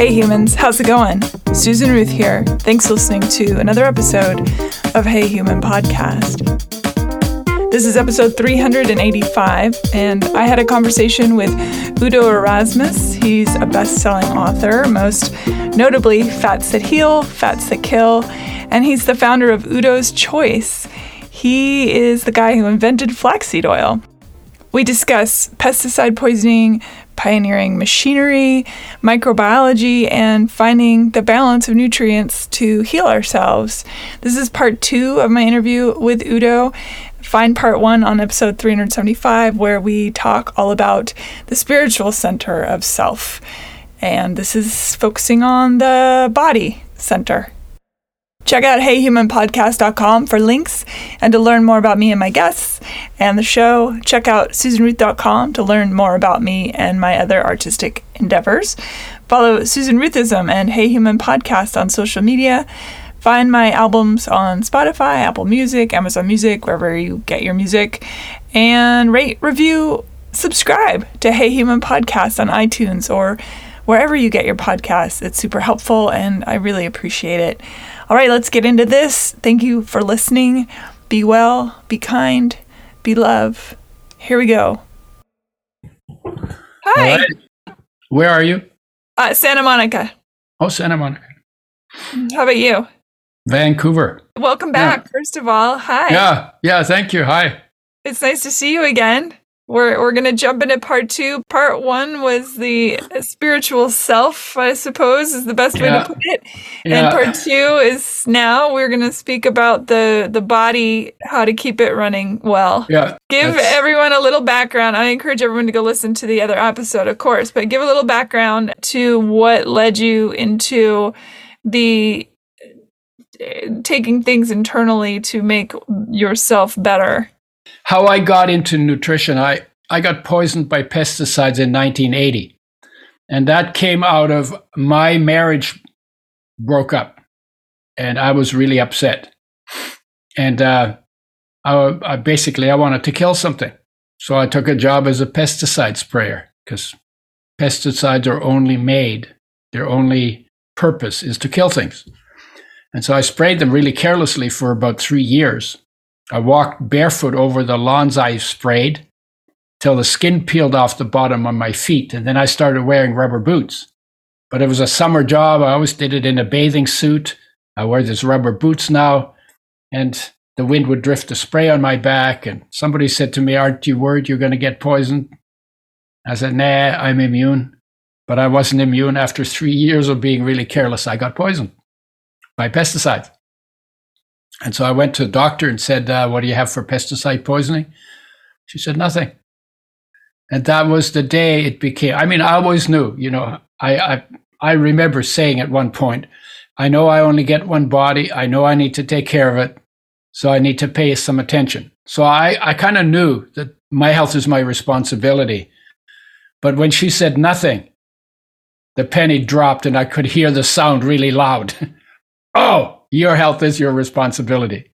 Hey humans, how's it going? Susan Ruth here. Thanks for listening to another episode of Hey Human Podcast. This is episode 385, and I had a conversation with Udo Erasmus. He's a best selling author, most notably Fats That Heal, Fats That Kill, and he's the founder of Udo's Choice. He is the guy who invented flaxseed oil. We discuss pesticide poisoning, pioneering machinery, microbiology, and finding the balance of nutrients to heal ourselves. This is part two of my interview with Udo. Find part one on episode 375, where we talk all about the spiritual center of self. And this is focusing on the body center. Check out heyhumanpodcast.com for links and to learn more about me and my guests and the show. Check out susanruth.com to learn more about me and my other artistic endeavors. Follow Susan Ruthism and Hey Human Podcast on social media. Find my albums on Spotify, Apple Music, Amazon Music, wherever you get your music. And rate, review, subscribe to Hey Human Podcast on iTunes or wherever you get your podcasts. It's super helpful and I really appreciate it. All right, let's get into this. Thank you for listening. Be well, be kind, be love. Here we go. Hi. Right. Where are you? Uh, Santa Monica. Oh, Santa Monica. How about you? Vancouver. Welcome back, yeah. first of all. Hi. Yeah, yeah, thank you. Hi. It's nice to see you again. We're, we're going to jump into part two. Part one was the spiritual self, I suppose, is the best yeah. way to put it. Yeah. And part two is now we're going to speak about the, the body, how to keep it running well. Yeah. Give everyone a little background. I encourage everyone to go listen to the other episode, of course, but give a little background to what led you into the eh, taking things internally to make yourself better how I got into nutrition, I, I got poisoned by pesticides in 1980. And that came out of my marriage broke up. And I was really upset. And uh, I, I basically, I wanted to kill something. So I took a job as a pesticide sprayer because pesticides are only made, their only purpose is to kill things. And so I sprayed them really carelessly for about three years. I walked barefoot over the lawns I sprayed till the skin peeled off the bottom of my feet, and then I started wearing rubber boots. But it was a summer job. I always did it in a bathing suit. I wear these rubber boots now, and the wind would drift the spray on my back. And somebody said to me, Aren't you worried you're going to get poisoned? I said, Nah, I'm immune. But I wasn't immune. After three years of being really careless, I got poisoned by pesticides. And so I went to the doctor and said, uh, What do you have for pesticide poisoning? She said, Nothing. And that was the day it became. I mean, I always knew, you know, I, I, I remember saying at one point, I know I only get one body. I know I need to take care of it. So I need to pay some attention. So I, I kind of knew that my health is my responsibility. But when she said nothing, the penny dropped and I could hear the sound really loud. oh, your health is your responsibility.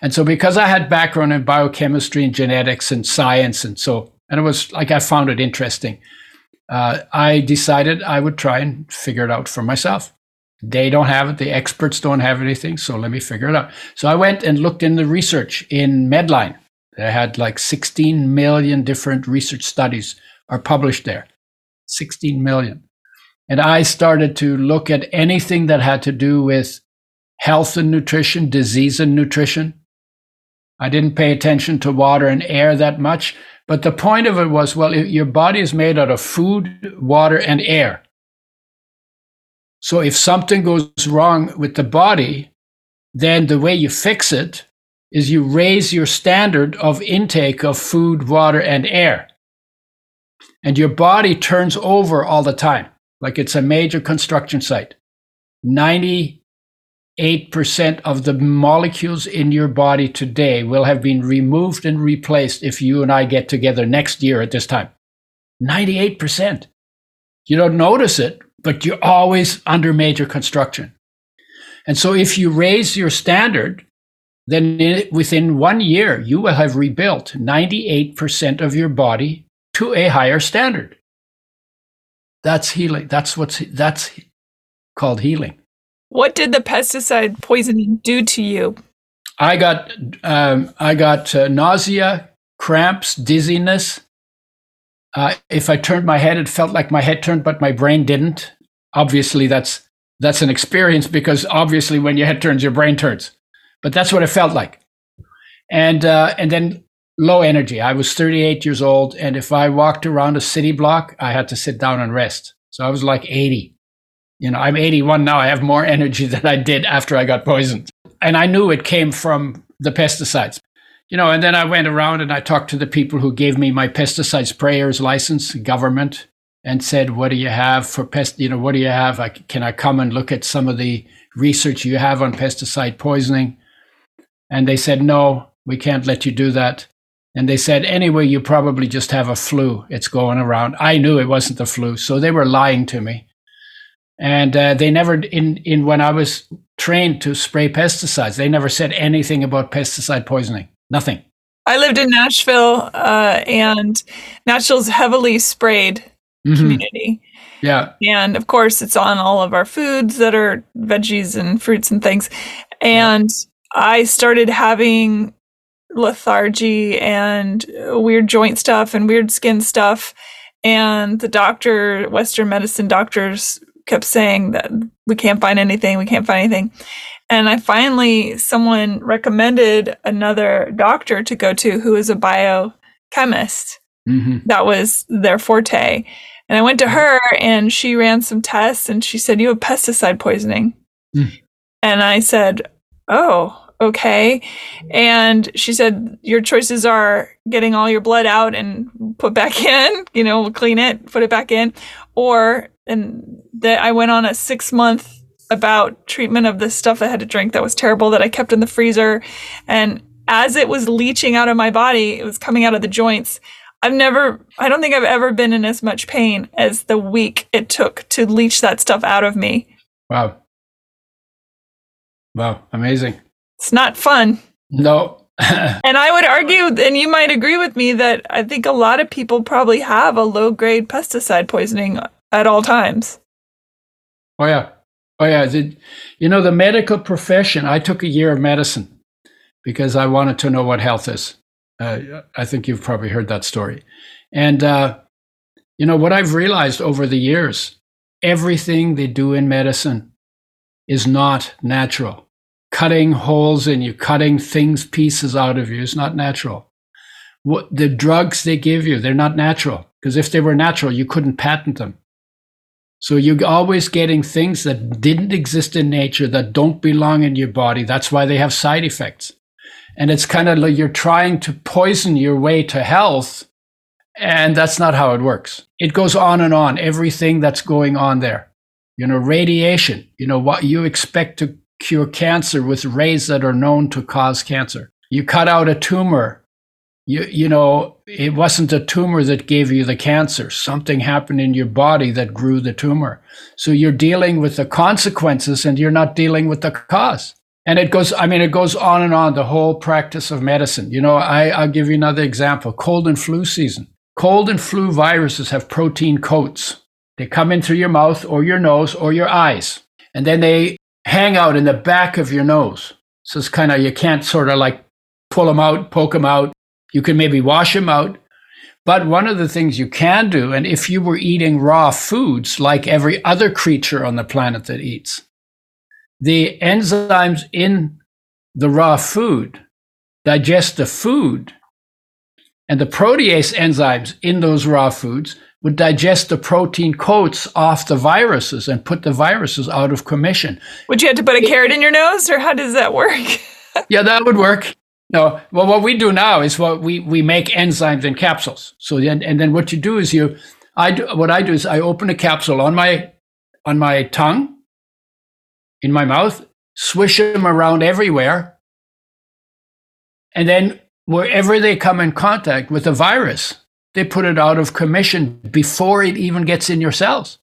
And so, because I had background in biochemistry and genetics and science, and so, and it was like I found it interesting, uh, I decided I would try and figure it out for myself. They don't have it, the experts don't have anything, so let me figure it out. So, I went and looked in the research in Medline. They had like 16 million different research studies are published there. 16 million. And I started to look at anything that had to do with health and nutrition, disease and nutrition. I didn't pay attention to water and air that much. But the point of it was well, your body is made out of food, water, and air. So if something goes wrong with the body, then the way you fix it is you raise your standard of intake of food, water, and air. And your body turns over all the time, like it's a major construction site. 90 8% of the molecules in your body today will have been removed and replaced if you and I get together next year at this time. 98%. You don't notice it, but you're always under major construction. And so if you raise your standard, then within one year, you will have rebuilt 98% of your body to a higher standard. That's healing. That's what's that's called healing. What did the pesticide poisoning do to you? I got um, I got uh, nausea, cramps, dizziness. Uh, if I turned my head, it felt like my head turned, but my brain didn't. Obviously, that's that's an experience because obviously, when your head turns, your brain turns. But that's what it felt like. And uh, and then low energy. I was 38 years old, and if I walked around a city block, I had to sit down and rest. So I was like 80. You know, I'm 81 now. I have more energy than I did after I got poisoned. And I knew it came from the pesticides. You know, and then I went around and I talked to the people who gave me my pesticide sprayers license, government, and said, "What do you have for pest? You know, what do you have? I, can I come and look at some of the research you have on pesticide poisoning?" And they said, "No, we can't let you do that." And they said, anyway, you probably just have a flu. It's going around. I knew it wasn't the flu. So they were lying to me. And uh, they never, in, in when I was trained to spray pesticides, they never said anything about pesticide poisoning. Nothing. I lived in Nashville, uh, and Nashville's heavily sprayed mm-hmm. community. Yeah. And of course, it's on all of our foods that are veggies and fruits and things. And yeah. I started having lethargy and weird joint stuff and weird skin stuff. And the doctor, Western medicine doctors, kept saying that we can't find anything, we can't find anything. And I finally, someone recommended another doctor to go to who is a biochemist. Mm-hmm. That was their forte. And I went to her and she ran some tests and she said, You have pesticide poisoning. Mm. And I said, Oh, okay. And she said, Your choices are getting all your blood out and put back in, you know, clean it, put it back in. Or, and that I went on a six month about treatment of the stuff I had to drink that was terrible that I kept in the freezer. And as it was leaching out of my body, it was coming out of the joints. I've never, I don't think I've ever been in as much pain as the week it took to leach that stuff out of me. Wow. Wow. Amazing. It's not fun. No. and I would argue, and you might agree with me, that I think a lot of people probably have a low grade pesticide poisoning at all times. Oh, yeah. Oh, yeah. The, you know, the medical profession, I took a year of medicine because I wanted to know what health is. Uh, I think you've probably heard that story. And, uh, you know, what I've realized over the years, everything they do in medicine is not natural cutting holes in you, cutting things, pieces out of you is not natural. What the drugs they give you, they're not natural because if they were natural, you couldn't patent them. So you're always getting things that didn't exist in nature that don't belong in your body. That's why they have side effects. And it's kind of like you're trying to poison your way to health. And that's not how it works. It goes on and on, everything that's going on there. You know, radiation, you know, what you expect to cure cancer with rays that are known to cause cancer. You cut out a tumor. You, you know, it wasn't a tumor that gave you the cancer. Something happened in your body that grew the tumor. So you're dealing with the consequences and you're not dealing with the cause. And it goes, I mean, it goes on and on, the whole practice of medicine. You know, I, I'll give you another example cold and flu season. Cold and flu viruses have protein coats. They come in through your mouth or your nose or your eyes. And then they hang out in the back of your nose. So it's kind of, you can't sort of like pull them out, poke them out. You can maybe wash them out. But one of the things you can do, and if you were eating raw foods like every other creature on the planet that eats, the enzymes in the raw food digest the food, and the protease enzymes in those raw foods would digest the protein coats off the viruses and put the viruses out of commission. Would you have to put a carrot in your nose, or how does that work? yeah, that would work. No, well, what we do now is what we we make enzymes in capsules. So then, and then what you do is you, I do what I do is I open a capsule on my on my tongue, in my mouth, swish them around everywhere, and then wherever they come in contact with the virus, they put it out of commission before it even gets in your cells.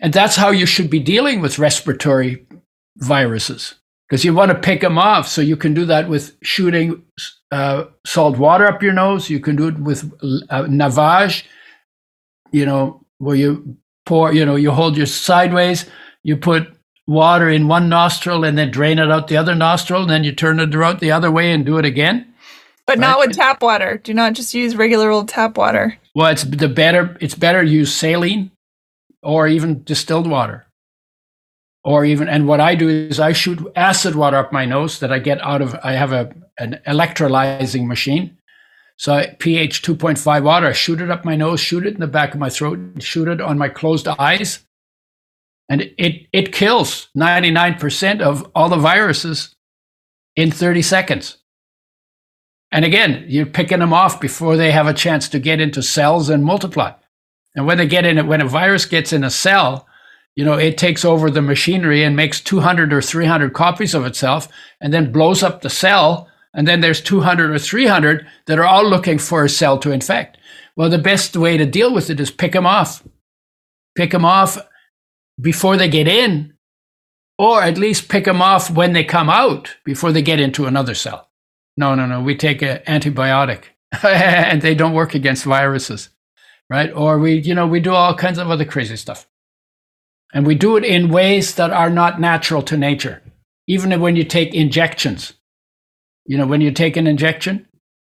And that's how you should be dealing with respiratory viruses because you want to pick them off. So you can do that with shooting uh, salt water up your nose. You can do it with uh, navage, you know, where you pour, you know, you hold your sideways, you put water in one nostril and then drain it out the other nostril, and then you turn it out the other way and do it again. But right? not with tap water. Do not just use regular old tap water. Well, it's the better. It's better use saline or even distilled water or even and what i do is i shoot acid water up my nose that i get out of i have a an electrolyzing machine. So ph 2.5 water i shoot it up my nose shoot it in the back of my throat shoot it on my closed eyes. And it it kills 99% of all the viruses in 30 seconds. And again you're picking them off before they have a chance to get into cells and multiply. And when they get in it when a virus gets in a cell you know, it takes over the machinery and makes 200 or 300 copies of itself and then blows up the cell. And then there's 200 or 300 that are all looking for a cell to infect. Well, the best way to deal with it is pick them off. Pick them off before they get in, or at least pick them off when they come out before they get into another cell. No, no, no. We take an antibiotic and they don't work against viruses, right? Or we, you know, we do all kinds of other crazy stuff. And we do it in ways that are not natural to nature. Even when you take injections, you know, when you take an injection,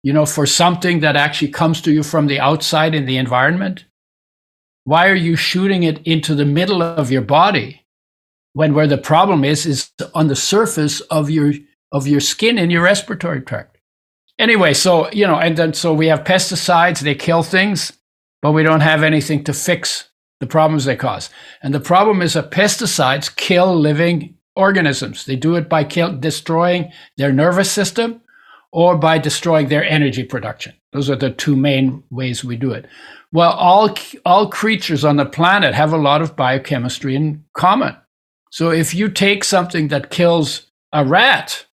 you know, for something that actually comes to you from the outside in the environment, why are you shooting it into the middle of your body when where the problem is is on the surface of your of your skin in your respiratory tract? Anyway, so you know, and then so we have pesticides, they kill things, but we don't have anything to fix the problems they cause. And the problem is that pesticides kill living organisms. They do it by kill, destroying their nervous system or by destroying their energy production. Those are the two main ways we do it. Well, all, all creatures on the planet have a lot of biochemistry in common. So if you take something that kills a rat,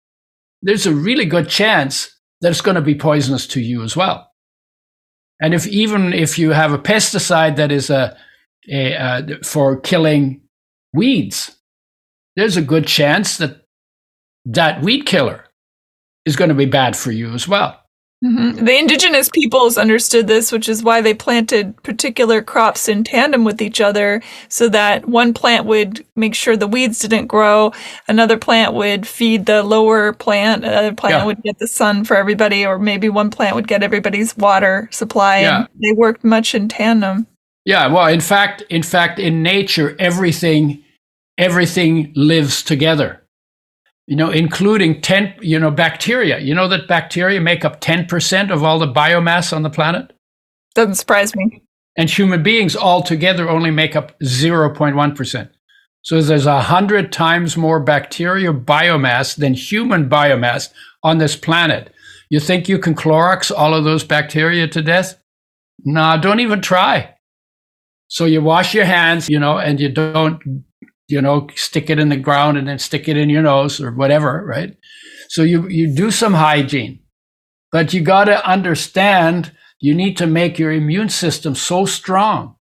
there's a really good chance that it's going to be poisonous to you as well. And if even if you have a pesticide that is a uh, for killing weeds, there's a good chance that that weed killer is going to be bad for you as well. Mm-hmm. The indigenous peoples understood this, which is why they planted particular crops in tandem with each other so that one plant would make sure the weeds didn't grow, another plant would feed the lower plant, another plant yeah. would get the sun for everybody, or maybe one plant would get everybody's water supply. Yeah. And they worked much in tandem. Yeah, well, in fact, in fact, in nature, everything, everything lives together. You know, including ten, you know, bacteria. You know that bacteria make up ten percent of all the biomass on the planet. Doesn't surprise me. And human beings altogether only make up zero point one percent. So there's a hundred times more bacteria biomass than human biomass on this planet. You think you can Clorox all of those bacteria to death? Nah, don't even try. So you wash your hands, you know, and you don't, you know, stick it in the ground and then stick it in your nose or whatever, right? So you, you do some hygiene, but you got to understand you need to make your immune system so strong.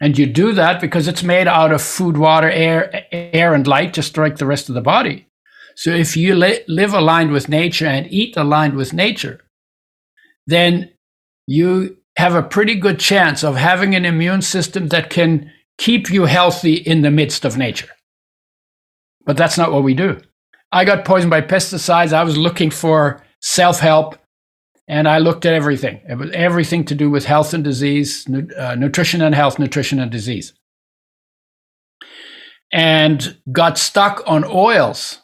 And you do that because it's made out of food, water, air, air, and light, just like the rest of the body. So if you li- live aligned with nature and eat aligned with nature, then you have a pretty good chance of having an immune system that can keep you healthy in the midst of nature. But that's not what we do. I got poisoned by pesticides. I was looking for self help and I looked at everything. It was everything to do with health and disease, uh, nutrition and health, nutrition and disease. And got stuck on oils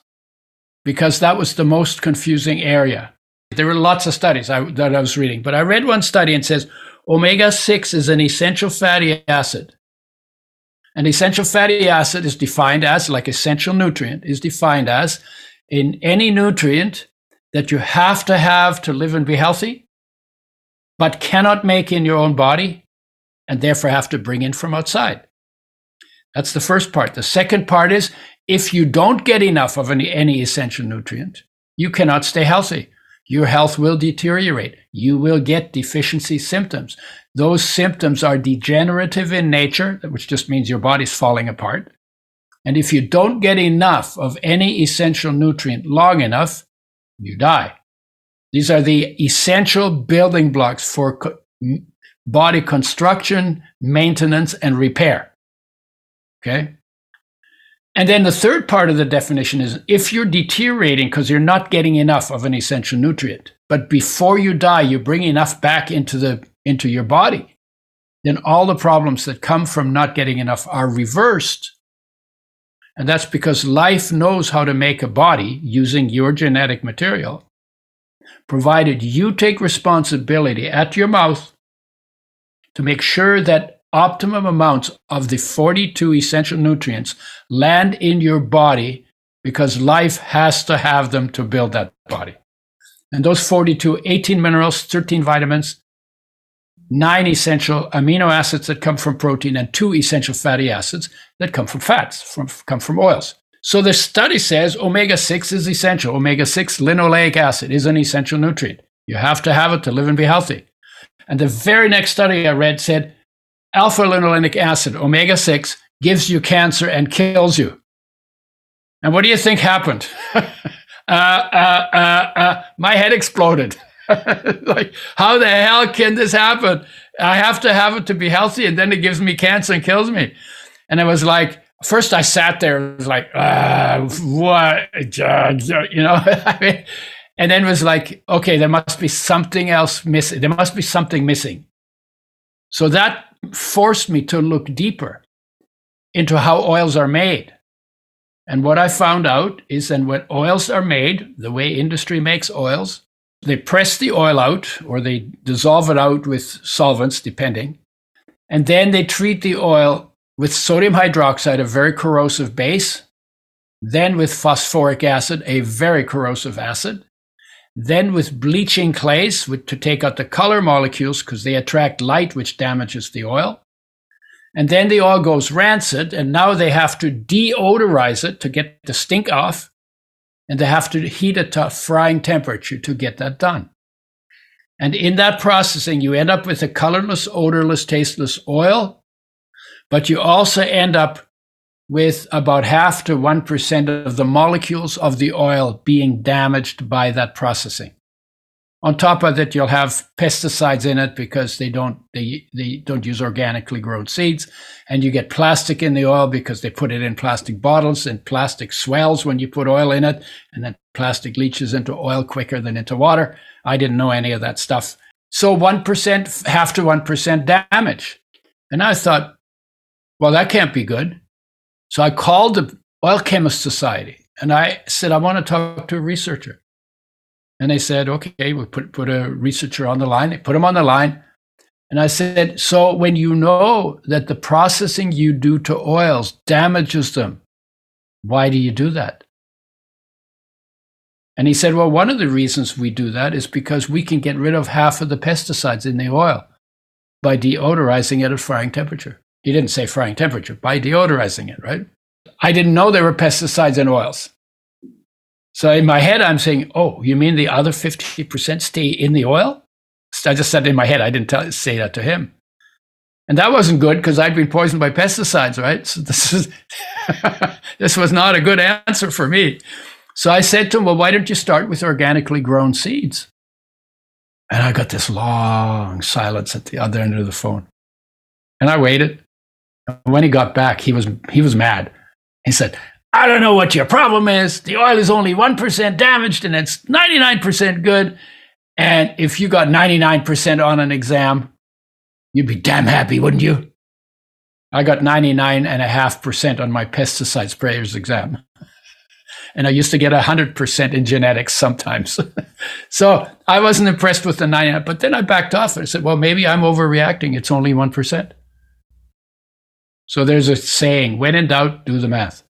because that was the most confusing area. There were lots of studies I, that I was reading, but I read one study and says omega 6 is an essential fatty acid. An essential fatty acid is defined as, like essential nutrient, is defined as in any nutrient that you have to have to live and be healthy, but cannot make in your own body and therefore have to bring in from outside. That's the first part. The second part is if you don't get enough of any, any essential nutrient, you cannot stay healthy your health will deteriorate. You will get deficiency symptoms. Those symptoms are degenerative in nature, which just means your body's falling apart. And if you don't get enough of any essential nutrient long enough, you die. These are the essential building blocks for body construction, maintenance, and repair. Okay. And then the third part of the definition is if you're deteriorating because you're not getting enough of an essential nutrient, but before you die, you bring enough back into the into your body, then all the problems that come from not getting enough are reversed. And that's because life knows how to make a body using your genetic material, provided you take responsibility at your mouth to make sure that optimum amounts of the 42 essential nutrients land in your body because life has to have them to build that body. And those 42, 18 minerals, 13 vitamins, nine essential amino acids that come from protein, and two essential fatty acids that come from fats, from, come from oils. So the study says omega 6 is essential. Omega 6 linoleic acid is an essential nutrient. You have to have it to live and be healthy. And the very next study I read said alpha linolenic acid, omega 6, gives you cancer and kills you. And what do you think happened? uh, uh, uh, uh, my head exploded. like, how the hell can this happen? I have to have it to be healthy, and then it gives me cancer and kills me. And it was like, first I sat there, it was like, uh, what, you know? and then it was like, okay, there must be something else missing. There must be something missing. So that forced me to look deeper into how oils are made. And what I found out is that when oils are made, the way industry makes oils, they press the oil out or they dissolve it out with solvents, depending. And then they treat the oil with sodium hydroxide, a very corrosive base, then with phosphoric acid, a very corrosive acid, then with bleaching clays to take out the color molecules because they attract light, which damages the oil. And then the oil goes rancid, and now they have to deodorize it to get the stink off. And they have to heat it to frying temperature to get that done. And in that processing, you end up with a colorless, odorless, tasteless oil, but you also end up with about half to 1% of the molecules of the oil being damaged by that processing. On top of that, you'll have pesticides in it because they don't they, they don't use organically grown seeds, and you get plastic in the oil because they put it in plastic bottles, and plastic swells when you put oil in it, and then plastic leaches into oil quicker than into water. I didn't know any of that stuff. So one percent, half to one percent damage, and I thought, well, that can't be good. So I called the Oil Chemist Society and I said, I want to talk to a researcher. And they said, okay, we'll put, put a researcher on the line. They put him on the line. And I said, so when you know that the processing you do to oils damages them, why do you do that? And he said, well, one of the reasons we do that is because we can get rid of half of the pesticides in the oil by deodorizing it at frying temperature. He didn't say frying temperature, by deodorizing it, right? I didn't know there were pesticides in oils. So in my head, I'm saying, oh, you mean the other 50% stay in the oil? I just said in my head, I didn't tell, say that to him. And that wasn't good because I'd been poisoned by pesticides, right? So this is this was not a good answer for me. So I said to him, Well, why don't you start with organically grown seeds? And I got this long silence at the other end of the phone. And I waited. When he got back, he was he was mad. He said, "I don't know what your problem is. The oil is only one percent damaged, and it's ninety nine percent good. And if you got ninety nine percent on an exam, you'd be damn happy, wouldn't you?" I got ninety nine and a half percent on my pesticide sprayer's exam. And I used to get 100% in genetics sometimes. so I wasn't impressed with the 99, but then I backed off and said, well, maybe I'm overreacting. It's only 1%. So there's a saying when in doubt, do the math.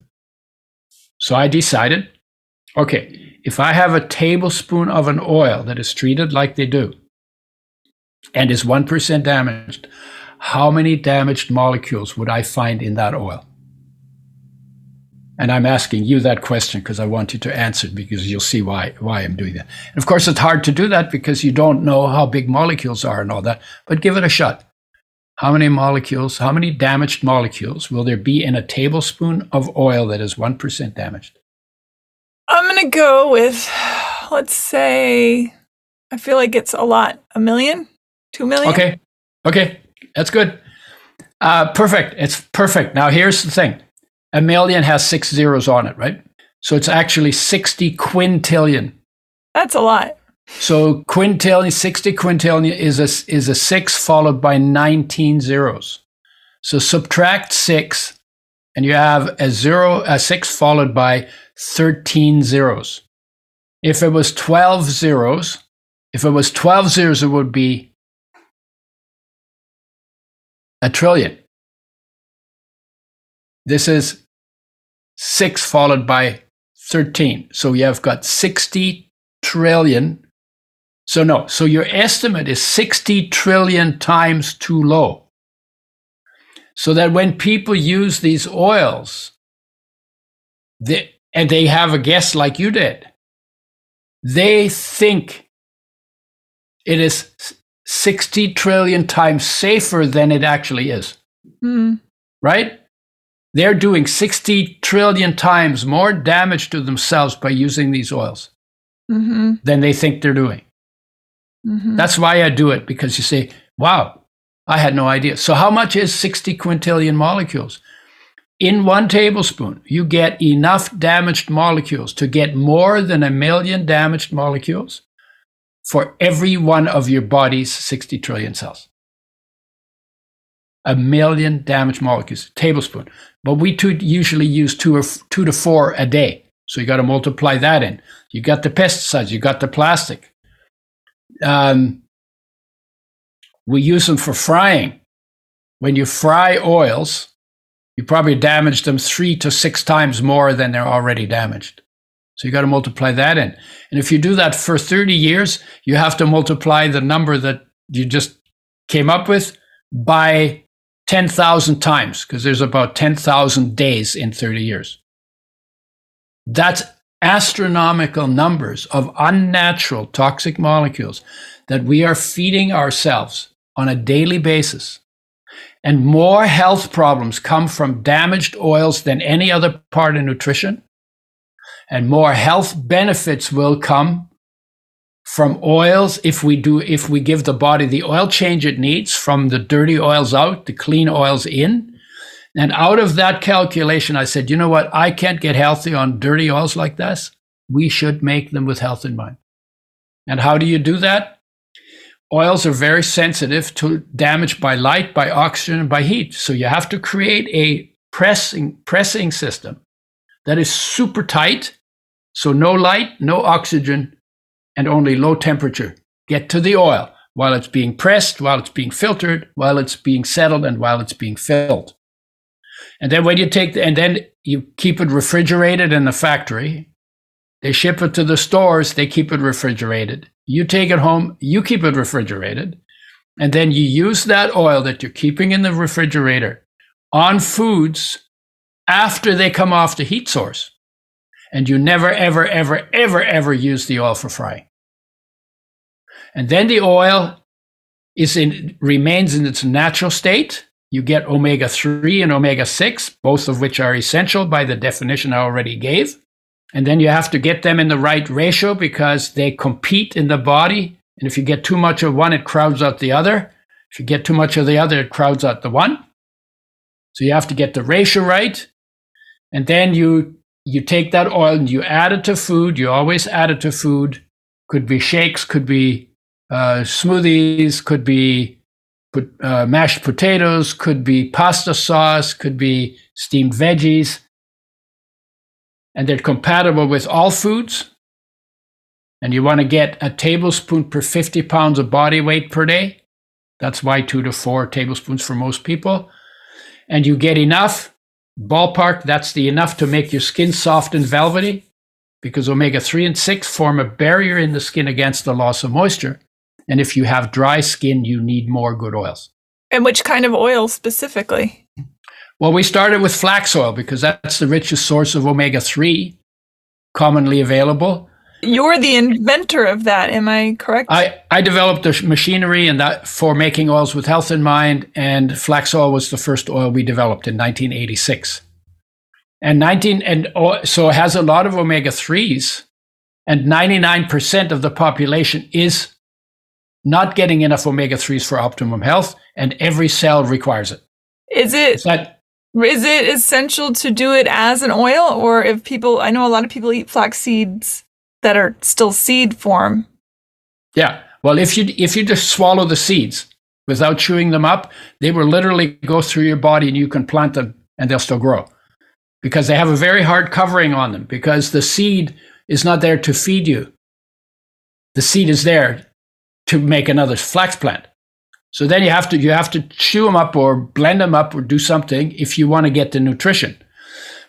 So I decided okay, if I have a tablespoon of an oil that is treated like they do and is 1% damaged, how many damaged molecules would I find in that oil? And I'm asking you that question because I want you to answer it because you'll see why, why I'm doing that. And of course, it's hard to do that because you don't know how big molecules are and all that, but give it a shot. How many molecules, how many damaged molecules will there be in a tablespoon of oil that is 1% damaged? I'm going to go with, let's say, I feel like it's a lot. A million? Two million? Okay. Okay, that's good. Uh, perfect. It's perfect. Now, here's the thing a million has six zeros on it, right? So it's actually 60 quintillion. That's a lot. So quintillion, 60 quintillion is a, is a six followed by 19 zeros. So subtract six and you have a zero, a six followed by 13 zeros. If it was 12 zeros, if it was 12 zeros, it would be a trillion. This is six followed by 13. So you have got 60 trillion. So, no, so your estimate is 60 trillion times too low. So that when people use these oils, they, and they have a guess like you did, they think it is 60 trillion times safer than it actually is. Mm. Right? They're doing 60 trillion times more damage to themselves by using these oils mm-hmm. than they think they're doing. Mm-hmm. That's why I do it because you say, wow, I had no idea. So, how much is 60 quintillion molecules? In one tablespoon, you get enough damaged molecules to get more than a million damaged molecules for every one of your body's 60 trillion cells. A million damaged molecules, tablespoon. But we usually use two or two to four a day. So you got to multiply that in. You got the pesticides, you got the plastic. Um, we use them for frying. When you fry oils, you probably damage them three to six times more than they're already damaged. So you got to multiply that in. And if you do that for 30 years, you have to multiply the number that you just came up with by 10,000 times because there's about 10,000 days in 30 years. That's astronomical numbers of unnatural toxic molecules that we are feeding ourselves on a daily basis. And more health problems come from damaged oils than any other part of nutrition and more health benefits will come from oils if we do if we give the body the oil change it needs from the dirty oils out the clean oils in and out of that calculation i said you know what i can't get healthy on dirty oils like this we should make them with health in mind and how do you do that oils are very sensitive to damage by light by oxygen and by heat so you have to create a pressing pressing system that is super tight. So no light, no oxygen, and only low temperature. Get to the oil while it's being pressed, while it's being filtered, while it's being settled, and while it's being filled. And then when you take the, and then you keep it refrigerated in the factory. They ship it to the stores, they keep it refrigerated. You take it home, you keep it refrigerated. And then you use that oil that you're keeping in the refrigerator on foods after they come off the heat source. And you never, ever, ever, ever, ever use the oil for frying. And then the oil is in, remains in its natural state. You get omega 3 and omega 6, both of which are essential by the definition I already gave. And then you have to get them in the right ratio because they compete in the body. And if you get too much of one, it crowds out the other. If you get too much of the other, it crowds out the one. So you have to get the ratio right and then you you take that oil and you add it to food. You always add it to food. Could be shakes, could be uh, smoothies, could be uh, mashed potatoes, could be pasta sauce, could be steamed veggies. And they're compatible with all foods. And you want to get a tablespoon per 50 pounds of body weight per day. That's why two to four tablespoons for most people. And you get enough ballpark, that's the enough to make your skin soft and velvety because omega 3 and 6 form a barrier in the skin against the loss of moisture. And if you have dry skin, you need more good oils. And which kind of oil specifically? Well, we started with flax oil because that's the richest source of omega 3 commonly available. You're the inventor of that, am I correct? I, I developed the machinery and that for making oils with health in mind, and flax oil was the first oil we developed in 1986. And 19 and so it has a lot of omega 3s, and 99% of the population is not getting enough omega 3s for optimum health, and every cell requires it. Is it? Is that, is it essential to do it as an oil or if people I know a lot of people eat flax seeds that are still seed form. Yeah. Well, if you if you just swallow the seeds without chewing them up, they will literally go through your body and you can plant them and they'll still grow. Because they have a very hard covering on them because the seed is not there to feed you. The seed is there to make another flax plant. So then you have to you have to chew them up or blend them up or do something if you want to get the nutrition.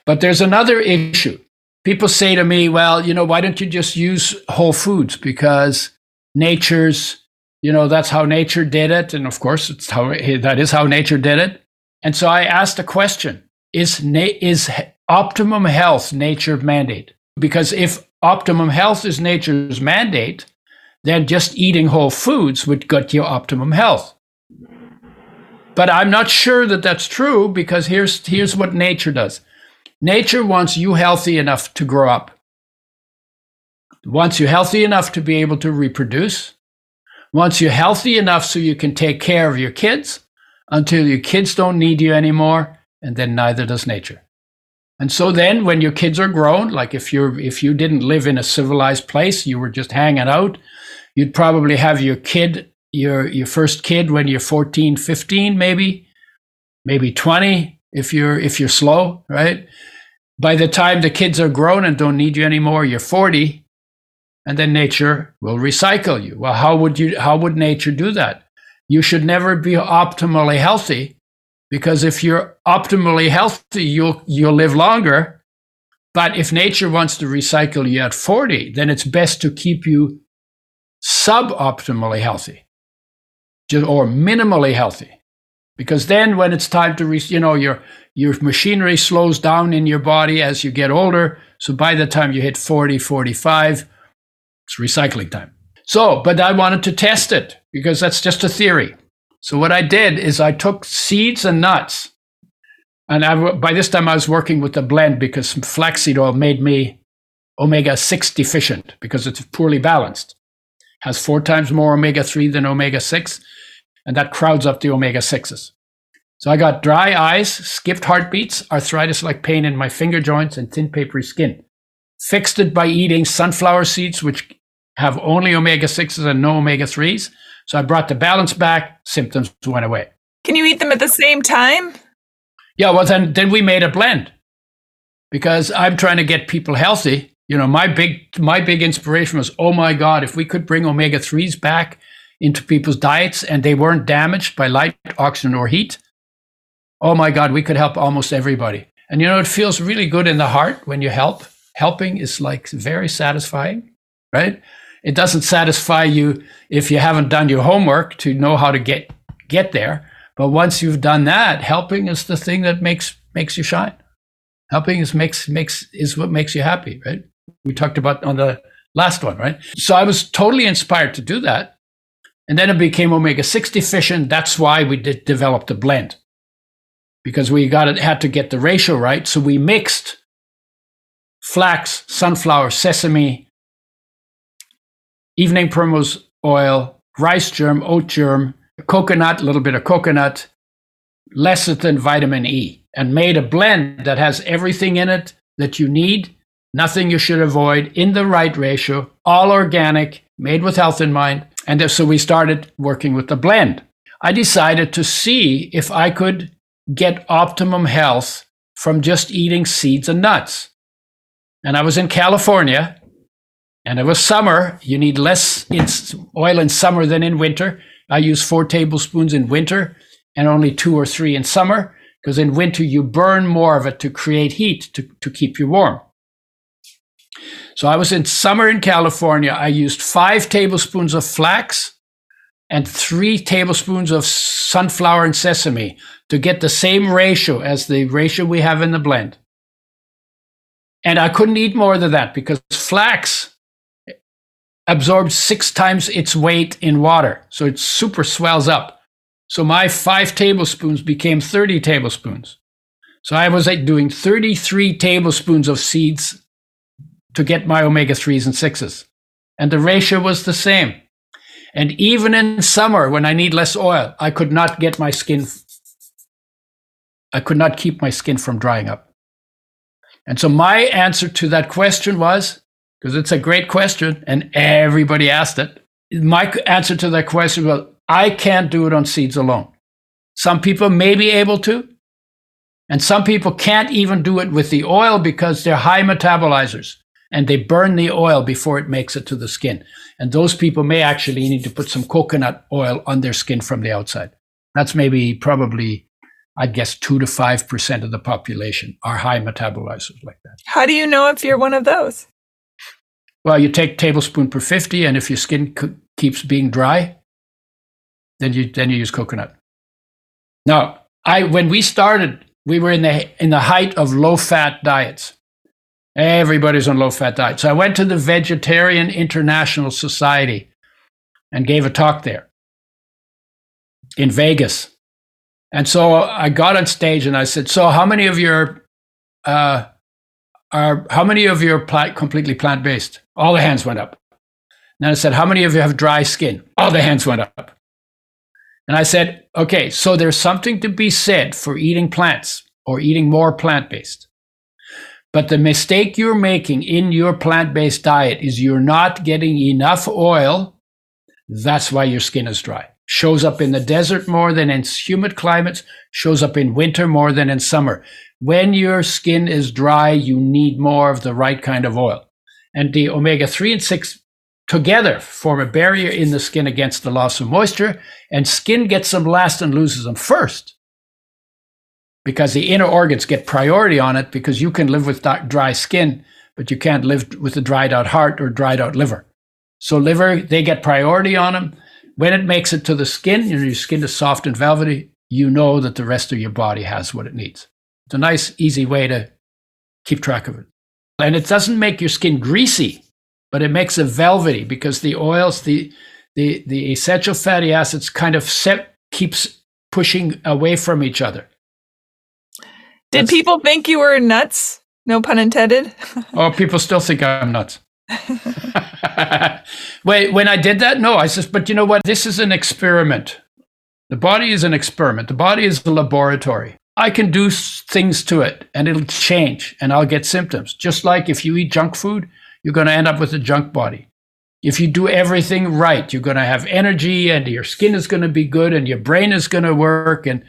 But there's another issue. People say to me, "Well, you know, why don't you just use whole foods because nature's, you know, that's how nature did it, and of course, it's how that is how nature did it." And so I asked a question: Is na- is optimum health nature's mandate? Because if optimum health is nature's mandate, then just eating whole foods would get you optimum health. But I'm not sure that that's true because here's, here's what nature does nature wants you healthy enough to grow up, wants you healthy enough to be able to reproduce, wants you healthy enough so you can take care of your kids until your kids don't need you anymore, and then neither does nature. And so then when your kids are grown, like if you're if you didn't live in a civilized place, you were just hanging out, you'd probably have your kid your your first kid when you're 14 15 maybe maybe 20 if you're if you're slow right? By the time the kids are grown and don't need you anymore you're 40 and then nature will recycle you. Well how would you how would nature do that? You should never be optimally healthy because if you're optimally healthy you'll you'll live longer but if nature wants to recycle you at 40 then it's best to keep you suboptimally healthy or minimally healthy. Because then when it's time to, re- you know, your, your machinery slows down in your body as you get older. So by the time you hit 40, 45, it's recycling time. So, but I wanted to test it because that's just a theory. So what I did is I took seeds and nuts. And I, by this time I was working with the blend because flaxseed oil made me omega 6 deficient because it's poorly balanced. Has four times more omega 3 than omega 6 and that crowds up the omega 6s. So I got dry eyes, skipped heartbeats, arthritis like pain in my finger joints, and thin papery skin. Fixed it by eating sunflower seeds, which have only omega 6s and no omega 3s. So I brought the balance back, symptoms went away. Can you eat them at the same time? Yeah, well, then, then we made a blend because I'm trying to get people healthy. You know, my big my big inspiration was, oh my God, if we could bring omega threes back into people's diets and they weren't damaged by light, oxygen, or heat, oh my God, we could help almost everybody. And you know, it feels really good in the heart when you help. Helping is like very satisfying, right? It doesn't satisfy you if you haven't done your homework to know how to get get there. But once you've done that, helping is the thing that makes makes you shine. Helping is makes makes is what makes you happy, right? We talked about on the last one, right? So I was totally inspired to do that. And then it became omega 6 deficient. That's why we did develop the blend because we got it, had to get the ratio right. So we mixed flax, sunflower, sesame, evening primrose oil, rice germ, oat germ, coconut, a little bit of coconut, lecithin, vitamin E, and made a blend that has everything in it that you need, nothing you should avoid, in the right ratio, all organic, made with health in mind. And so we started working with the blend. I decided to see if I could get optimum health from just eating seeds and nuts. And I was in California and it was summer. You need less oil in summer than in winter. I use four tablespoons in winter and only two or three in summer because in winter you burn more of it to create heat to, to keep you warm. So I was in summer in California. I used five tablespoons of flax and three tablespoons of sunflower and sesame to get the same ratio as the ratio we have in the blend. And I couldn't eat more than that because flax absorbs six times its weight in water. So it super swells up. So my five tablespoons became 30 tablespoons. So I was like doing 33 tablespoons of seeds to get my omega 3s and 6s. And the ratio was the same. And even in summer, when I need less oil, I could not get my skin, I could not keep my skin from drying up. And so my answer to that question was because it's a great question and everybody asked it. My answer to that question was I can't do it on seeds alone. Some people may be able to, and some people can't even do it with the oil because they're high metabolizers and they burn the oil before it makes it to the skin. And those people may actually need to put some coconut oil on their skin from the outside. That's maybe probably, I'd guess, two to five percent of the population are high metabolizers like that. How do you know if you're one of those? Well, you take tablespoon per 50, and if your skin c- keeps being dry, then you then you use coconut. Now, I when we started, we were in the in the height of low fat diets. Everybody's on low fat diets. So I went to the Vegetarian International Society and gave a talk there in Vegas. And so I got on stage and I said, "So how many of your uh, are how many of you are completely plant based?" All the hands went up. then I said, "How many of you have dry skin?" All the hands went up. And I said, "Okay, so there's something to be said for eating plants or eating more plant based." But the mistake you're making in your plant based diet is you're not getting enough oil. That's why your skin is dry. Shows up in the desert more than in humid climates, shows up in winter more than in summer. When your skin is dry, you need more of the right kind of oil. And the omega 3 and 6 together form a barrier in the skin against the loss of moisture, and skin gets them last and loses them first because the inner organs get priority on it because you can live with dry skin, but you can't live with a dried out heart or dried out liver. So liver, they get priority on them. When it makes it to the skin, you know, your skin is soft and velvety, you know that the rest of your body has what it needs. It's a nice, easy way to keep track of it. And it doesn't make your skin greasy, but it makes it velvety because the oils, the the the essential fatty acids kind of set, keeps pushing away from each other. Did That's, people think you were nuts? No pun intended. oh, people still think I'm nuts. Wait, when I did that, no, I said, but you know what? This is an experiment. The body is an experiment. The body is a laboratory. I can do things to it and it'll change and I'll get symptoms. Just like if you eat junk food, you're going to end up with a junk body. If you do everything right, you're going to have energy and your skin is going to be good and your brain is going to work and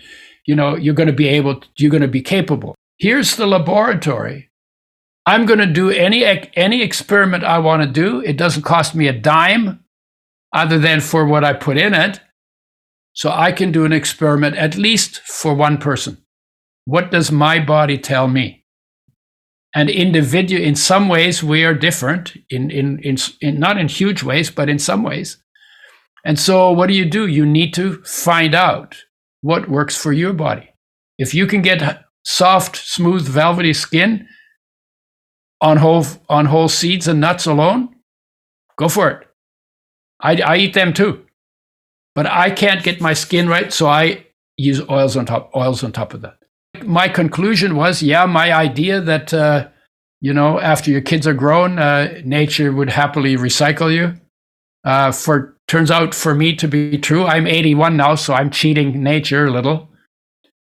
you know, you're going to be able, to, you're going to be capable. Here's the laboratory. I'm going to do any any experiment I want to do. It doesn't cost me a dime, other than for what I put in it. So I can do an experiment at least for one person. What does my body tell me? And individual, in some ways, we are different. In, in in in not in huge ways, but in some ways. And so, what do you do? You need to find out what works for your body. If you can get soft, smooth, velvety skin on whole on whole seeds and nuts alone, go for it. I, I eat them too, but I can't get my skin right, so I use oils on top oils on top of that. My conclusion was, yeah, my idea that uh, you know after your kids are grown, uh, nature would happily recycle you. Uh, for turns out for me to be true. I'm 81 now, so I'm cheating nature a little.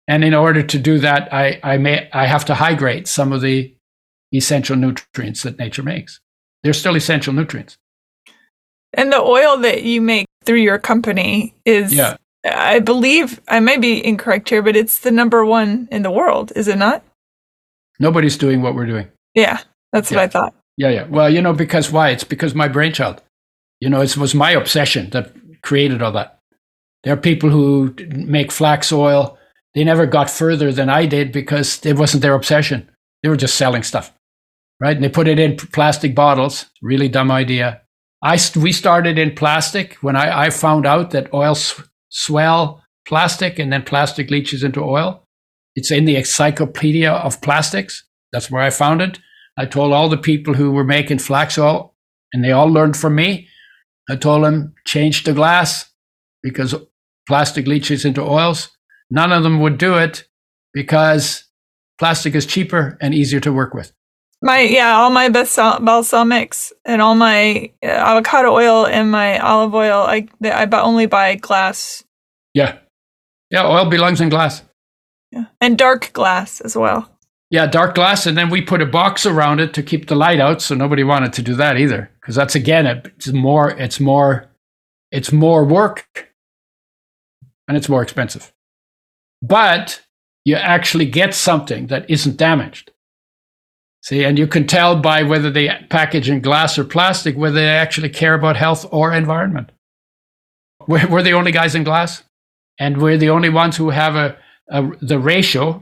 And in order to do that, I, I, may, I have to hydrate some of the essential nutrients that nature makes. They're still essential nutrients. And the oil that you make through your company is, yeah. I believe, I may be incorrect here, but it's the number one in the world, is it not? Nobody's doing what we're doing. Yeah, that's yeah. what I thought. Yeah, yeah. Well, you know, because why? It's because my brainchild. You know, it was my obsession that created all that. There are people who make flax oil. They never got further than I did because it wasn't their obsession. They were just selling stuff, right? And they put it in plastic bottles. Really dumb idea. I we started in plastic when I, I found out that oil swell plastic and then plastic leaches into oil. It's in the Encyclopedia of Plastics. That's where I found it. I told all the people who were making flax oil, and they all learned from me. I told them change the glass because plastic leaches into oils. None of them would do it because plastic is cheaper and easier to work with. My yeah, all my balsamics and all my uh, avocado oil and my olive oil. I I only buy glass. Yeah, yeah. Oil belongs in glass. Yeah, and dark glass as well. Yeah, dark glass, and then we put a box around it to keep the light out, so nobody wanted to do that either, because that's again, it's more, it's more, it's more work, and it's more expensive. But you actually get something that isn't damaged. See, and you can tell by whether they package in glass or plastic whether they actually care about health or environment. We're, we're the only guys in glass, and we're the only ones who have a, a the ratio.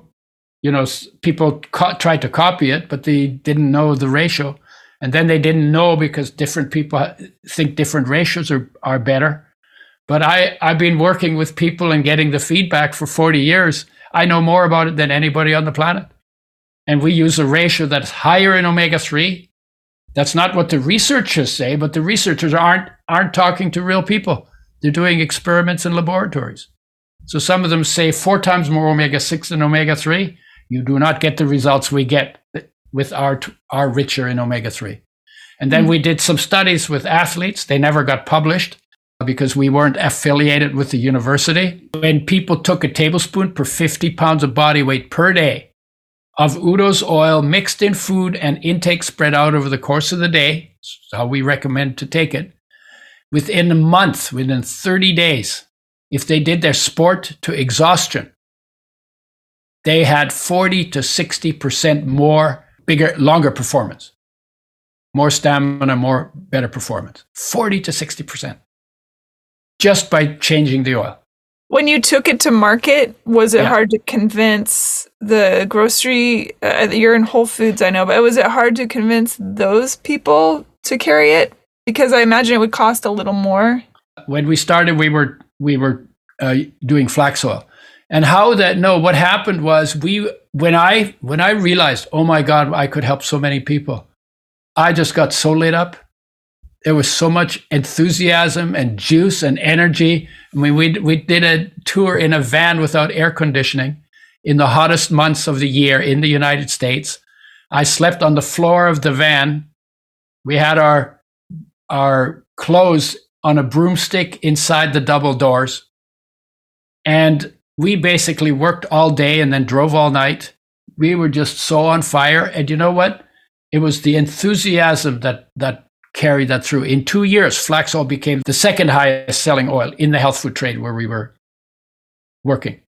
You know, people co- tried to copy it, but they didn't know the ratio, and then they didn't know because different people uh, think different ratios are, are better. But I, I've been working with people and getting the feedback for 40 years. I know more about it than anybody on the planet and we use a ratio that's higher in omega 3 that's not what the researchers say but the researchers aren't aren't talking to real people. They're doing experiments in laboratories. So some of them say four times more omega 6 than omega 3 you do not get the results we get with our our richer in omega 3 and then mm-hmm. we did some studies with athletes. They never got published because we weren't affiliated with the university. When people took a tablespoon per 50 pounds of body weight per day of Udo's oil mixed in food and intake spread out over the course of the day. how we recommend to take it. Within a month, within 30 days, if they did their sport to exhaustion, they had 40 to 60% more, bigger, longer performance, more stamina, more better performance. 40 to 60% just by changing the oil. When you took it to market, was it yeah. hard to convince the grocery? Uh, you're in Whole Foods, I know, but was it hard to convince those people to carry it? Because I imagine it would cost a little more. When we started, we were we were uh, doing flax oil, and how that? No, what happened was we when I when I realized, oh my God, I could help so many people. I just got so lit up there was so much enthusiasm and juice and energy. I mean, we we did a tour in a van without air conditioning in the hottest months of the year in the United States. I slept on the floor of the van. We had our our clothes on a broomstick inside the double doors. And we basically worked all day and then drove all night. We were just so on fire. And you know what? It was the enthusiasm that that carried that through. In two years, flax oil became the second highest selling oil in the health food trade where we were working.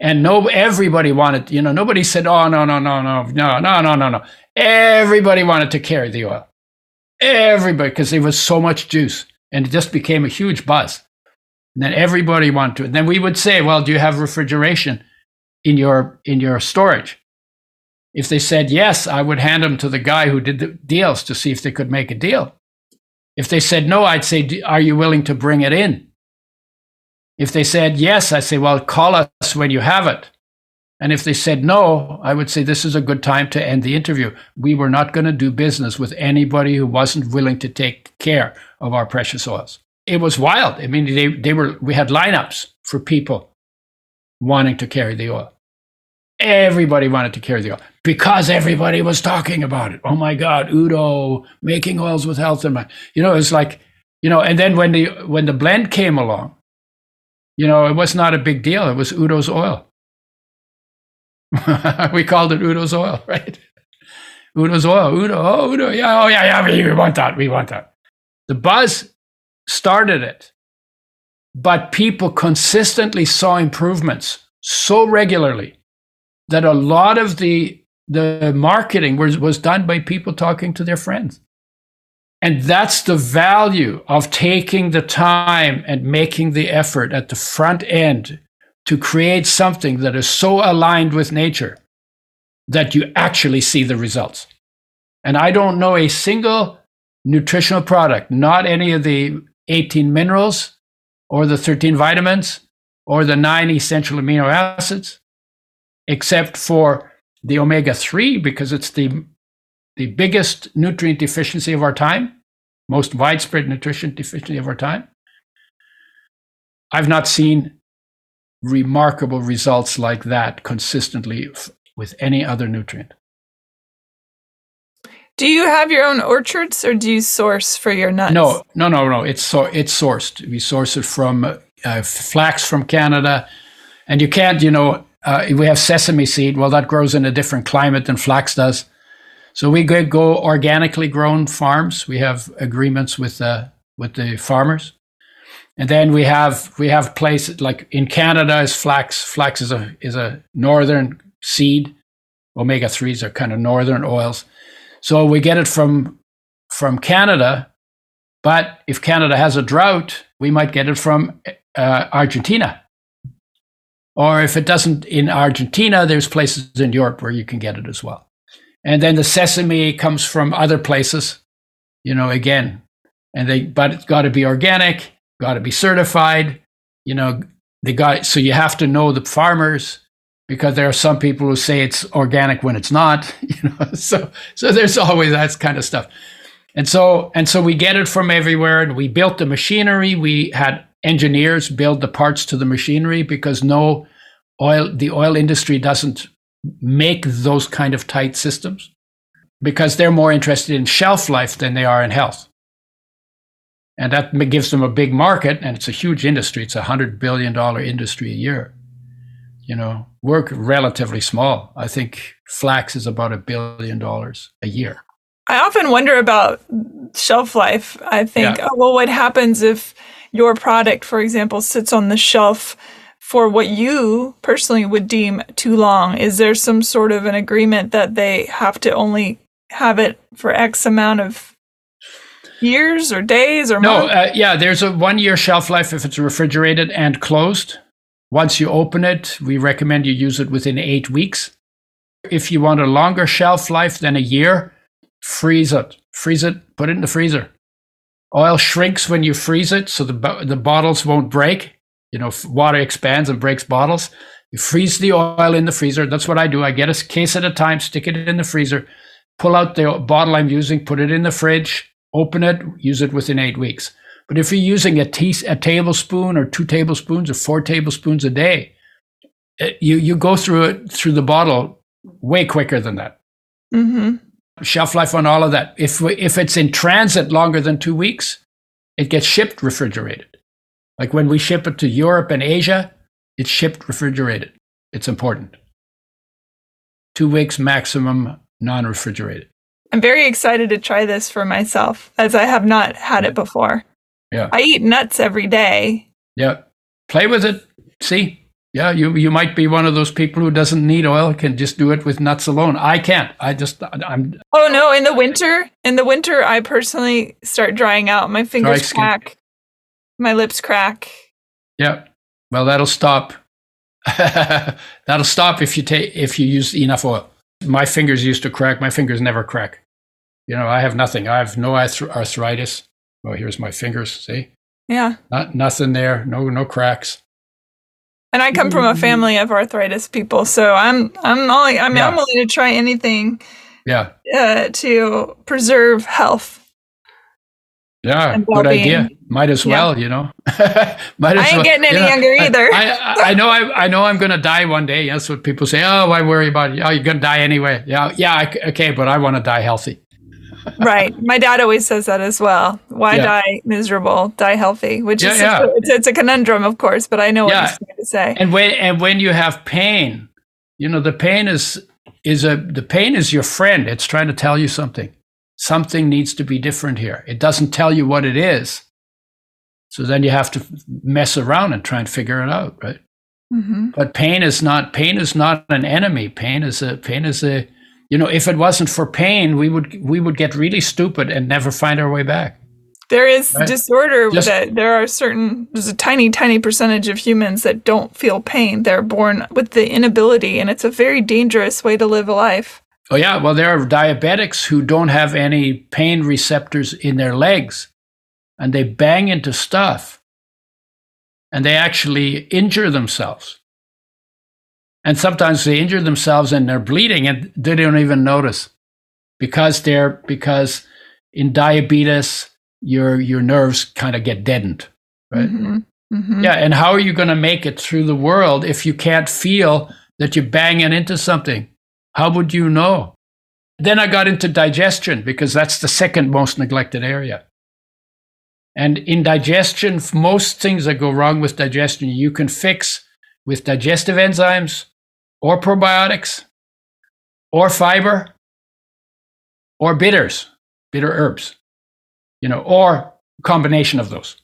And no, everybody wanted, you know, nobody said, oh, no, no, no, no, no, no, no, no, no. Everybody wanted to carry the oil. Everybody, because there was so much juice and it just became a huge buzz. And then everybody wanted to. And then we would say, well, do you have refrigeration in your in your storage? If they said yes, I would hand them to the guy who did the deals to see if they could make a deal. If they said no, I'd say, Are you willing to bring it in? If they said yes, I'd say, Well, call us when you have it. And if they said no, I would say, This is a good time to end the interview. We were not going to do business with anybody who wasn't willing to take care of our precious oils. It was wild. I mean, they, they were, we had lineups for people wanting to carry the oil. Everybody wanted to carry the oil because everybody was talking about it. Oh my God, Udo making oils with health in mind. You know, it's like, you know, and then when the when the blend came along, you know, it was not a big deal. It was Udo's oil. we called it Udo's oil, right? Udo's oil. Udo, oh Udo, yeah, oh yeah, yeah, we want that. We want that. The buzz started it, but people consistently saw improvements so regularly that a lot of the the marketing was, was done by people talking to their friends. And that's the value of taking the time and making the effort at the front end to create something that is so aligned with nature that you actually see the results. And I don't know a single nutritional product, not any of the 18 minerals or the 13 vitamins or the nine essential amino acids except for the omega 3 because it's the the biggest nutrient deficiency of our time, most widespread nutrition deficiency of our time. I've not seen remarkable results like that consistently f- with any other nutrient. Do you have your own orchards, or do you source for your nuts? No, no, no, no. It's so it's sourced. We source it from uh, flax from Canada, and you can't, you know, uh, we have sesame seed. Well, that grows in a different climate than flax does. So we go, organically grown farms. We have agreements with uh, with the farmers, and then we have we have places like in Canada is flax. Flax is a is a northern seed. Omega threes are kind of northern oils, so we get it from from Canada. But if Canada has a drought, we might get it from uh, Argentina. Or if it doesn't in Argentina, there's places in Europe where you can get it as well. And then the sesame comes from other places, you know, again, and they, but it's got to be organic, got to be certified, you know, they got, so you have to know the farmers because there are some people who say it's organic when it's not, you know, so, so there's always that kind of stuff. And so, and so we get it from everywhere and we built the machinery. We had engineers build the parts to the machinery because no oil the oil industry doesn't make those kind of tight systems because they're more interested in shelf life than they are in health. And that gives them a big market and it's a huge industry. It's a hundred billion dollar industry a year. You know we're relatively small. I think flax is about a billion dollars a year. I often wonder about shelf life. I think yeah. oh, well what happens if your product, for example, sits on the shelf for what you personally would deem too long? Is there some sort of an agreement that they have to only have it for X amount of years or days or months? no? Uh, yeah, there's a one year shelf life if it's refrigerated and closed. Once you open it, we recommend you use it within eight weeks. If you want a longer shelf life than a year, freeze it. Freeze it, put it in the freezer. Oil shrinks when you freeze it, so the, the bottles won't break. You know, water expands and breaks bottles. You freeze the oil in the freezer. That's what I do. I get a case at a time, stick it in the freezer, pull out the bottle I'm using, put it in the fridge, open it, use it within eight weeks. But if you're using a, tea, a tablespoon or two tablespoons or four tablespoons a day, it, eh, you, you go through it through the bottle way quicker than that. Mm-hmm shelf life on all of that. If we, if it's in transit longer than two weeks, it gets shipped refrigerated. Like when we ship it to Europe and Asia, it's shipped refrigerated. It's important. Two weeks maximum non refrigerated. I'm very excited to try this for myself as I have not had it before. Yeah. I eat nuts every day. Yeah. Play with it. See? Yeah, you you might be one of those people who doesn't need oil, can just do it with nuts alone. I can't. I just I'm. Oh no! In the winter, in the winter, I personally start drying out. My fingers crack, my lips crack. Yeah, well, that'll stop. that'll stop if you take if you use enough oil. My fingers used to crack. My fingers never crack. You know, I have nothing. I have no arthritis. Oh, here's my fingers. See? Yeah. Not nothing there. No no cracks. And I come from a family of arthritis people, so I'm I'm only I mean yeah. I'm willing to try anything. Yeah. Uh, to preserve health. Yeah, good idea. Might as well, yeah. you know. Might as I ain't well. getting any you know, younger either. I, I, I, know. I, I know. I'm going to die one day. That's what people say. Oh, why worry about it? Oh, you're going to die anyway. Yeah, yeah. okay, but I want to die healthy right. My dad always says that as well. Why yeah. die miserable? Die healthy, which yeah, is yeah. A, it's, it's, a conundrum, of course, but I know what he's trying to say. And when and when you have pain, you know the pain is is a the pain is your friend. It's trying to tell you something. Something needs to be different here. It doesn't tell you what it is. So then you have to mess around and try and figure it out, right? Mm-hmm. But pain is not pain is not an enemy. Pain is a pain is a you know, if it wasn't for pain, we would we would get really stupid and never find our way back. There is right? disorder Just, that there are certain there's a tiny tiny percentage of humans that don't feel pain. They're born with the inability and it's a very dangerous way to live a life. Oh yeah, well there are diabetics who don't have any pain receptors in their legs and they bang into stuff and they actually injure themselves. And sometimes they injure themselves and they're bleeding and they don't even notice because they're because in diabetes your your nerves kind of get deadened, right? Mm-hmm. Mm-hmm. Yeah, and how are you going to make it through the world if you can't feel that you're banging into something? How would you know? then I got into digestion because that's the second most neglected area. And in digestion, most things that go wrong with digestion, you can fix with digestive enzymes or probiotics or fiber or bitters, bitter herbs, you know, or combination of those.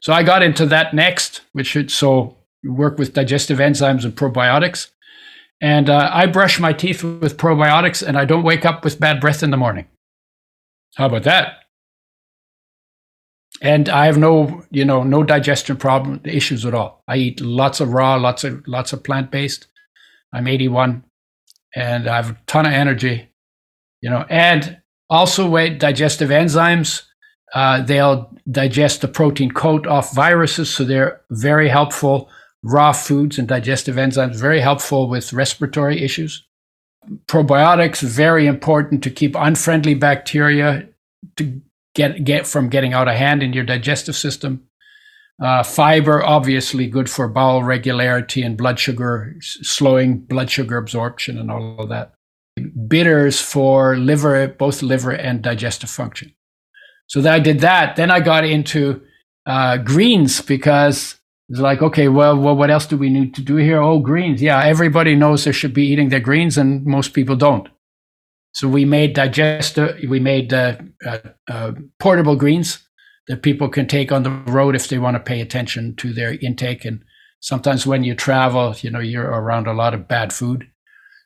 So I got into that next, which should so work with digestive enzymes and probiotics. And uh, I brush my teeth with probiotics and I don't wake up with bad breath in the morning. How about that? And I have no, you know, no digestion problem issues at all. I eat lots of raw, lots of lots of plant based. I'm 81 and I have a ton of energy, you know, and also with digestive enzymes. Uh, they'll digest the protein coat off viruses, so they're very helpful raw foods and digestive enzymes, very helpful with respiratory issues. Probiotics, very important to keep unfriendly bacteria to get, get from getting out of hand in your digestive system. Uh, fiber, obviously good for bowel regularity and blood sugar, slowing blood sugar absorption and all of that. Bitters for liver, both liver and digestive function. So that I did that. Then I got into uh, greens because it's like, okay, well, well, what else do we need to do here? Oh, greens. Yeah, everybody knows they should be eating their greens, and most people don't. So we made digester, we made uh, uh, uh, portable greens that people can take on the road if they want to pay attention to their intake. And sometimes when you travel, you know, you're around a lot of bad food,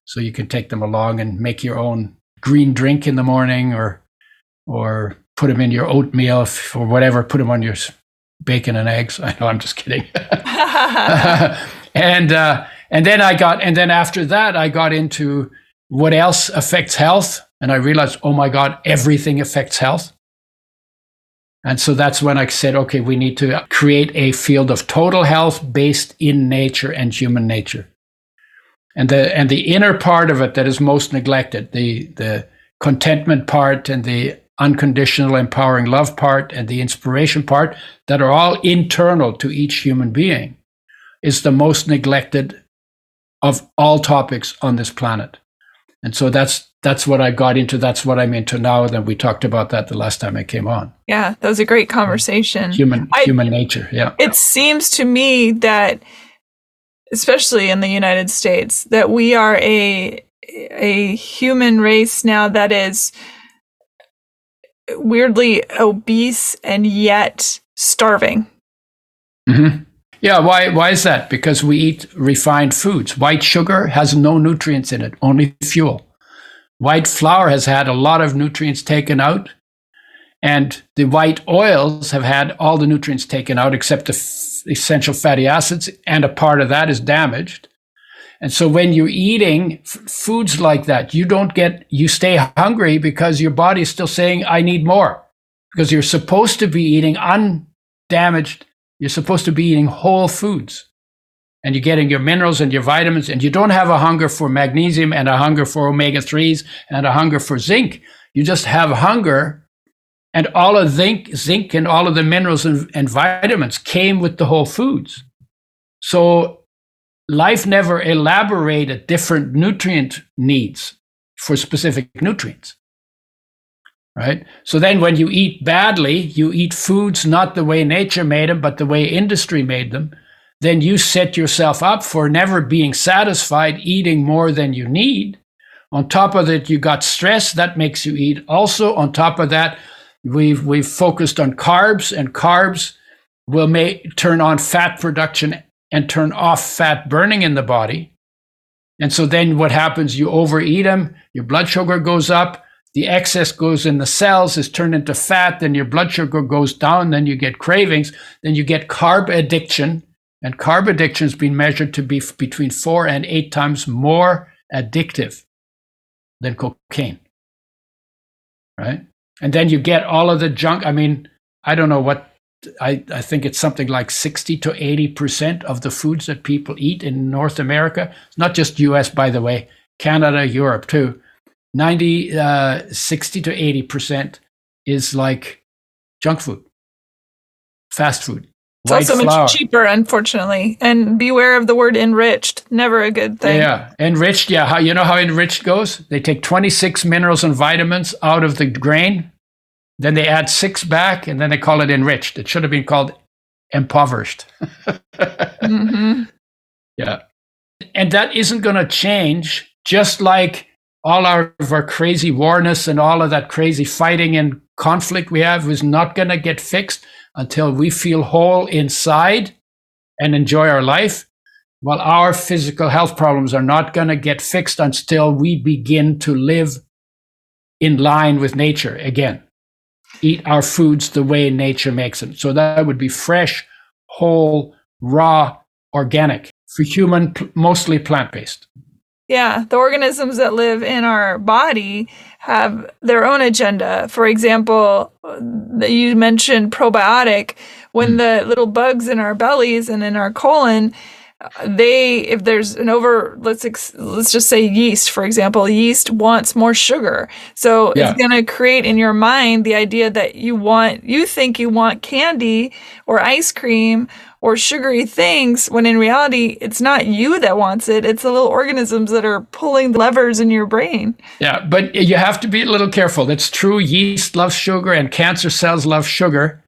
so you can take them along and make your own green drink in the morning, or or put them in your oatmeal or whatever. Put them on your bacon and eggs. I know I'm just kidding. and uh, and then I got and then after that I got into what else affects health, and I realized, oh my God, everything affects health. And so that's when I said, okay, we need to create a field of total health based in nature and human nature. And the and the inner part of it that is most neglected, the the contentment part and the unconditional empowering love part and the inspiration part that are all internal to each human being is the most neglected of all topics on this planet. And so that's that's what I got into. That's what I'm into now. And we talked about that the last time I came on. Yeah, that was a great conversation. Human I, human nature. Yeah. It seems to me that especially in the United States, that we are a a human race now that is weirdly obese and yet starving. Mm-hmm. Yeah, why why is that? Because we eat refined foods. White sugar has no nutrients in it, only fuel. White flour has had a lot of nutrients taken out, and the white oils have had all the nutrients taken out except the f- essential fatty acids, and a part of that is damaged. And so when you're eating f- foods like that, you don't get, you stay hungry because your body is still saying, I need more. Because you're supposed to be eating undamaged, you're supposed to be eating whole foods. And you're getting your minerals and your vitamins, and you don't have a hunger for magnesium and a hunger for omega 3s and a hunger for zinc. You just have hunger. And all of zinc, zinc and all of the minerals and, and vitamins came with the whole foods. So life never elaborated different nutrient needs for specific nutrients. Right? So then when you eat badly, you eat foods not the way nature made them, but the way industry made them, then you set yourself up for never being satisfied, eating more than you need. On top of that, you got stress that makes you eat. Also, on top of that, we've we've focused on carbs, and carbs will make turn on fat production and turn off fat burning in the body. And so then what happens? You overeat them, your blood sugar goes up, the excess goes in the cells, is turned into fat, then your blood sugar goes down, then you get cravings, then you get carb addiction. And carb addiction has been measured to be between four and eight times more addictive than cocaine. Right? And then you get all of the junk. I mean, I don't know what I, I think it's something like 60 to 80% of the foods that people eat in North America, not just US, by the way, Canada, Europe too. 90, uh, 60 to 80% is like junk food, fast food. It's also flour. much cheaper, unfortunately. And beware of the word enriched. Never a good thing. Yeah, enriched. Yeah, how you know how enriched goes? They take 26 minerals and vitamins out of the grain, then they add six back, and then they call it enriched. It should have been called impoverished. mm-hmm. Yeah, and that isn't going to change. Just like all our, of our crazy warness and all of that crazy fighting and conflict we have is not going to get fixed until we feel whole inside and enjoy our life, while our physical health problems are not going to get fixed until we begin to live in line with nature again. Eat our foods the way nature makes them. So that would be fresh, whole, raw, organic. For human, mostly plant based. Yeah, the organisms that live in our body have their own agenda. For example, you mentioned probiotic. When mm. the little bugs in our bellies and in our colon, they if there's an over let's ex, let's just say yeast for example yeast wants more sugar. So yeah. it's going to create in your mind the idea that you want you think you want candy or ice cream or sugary things when in reality it's not you that wants it. It's the little organisms that are pulling the levers in your brain. Yeah but you have to be a little careful. It's true yeast loves sugar and cancer cells love sugar.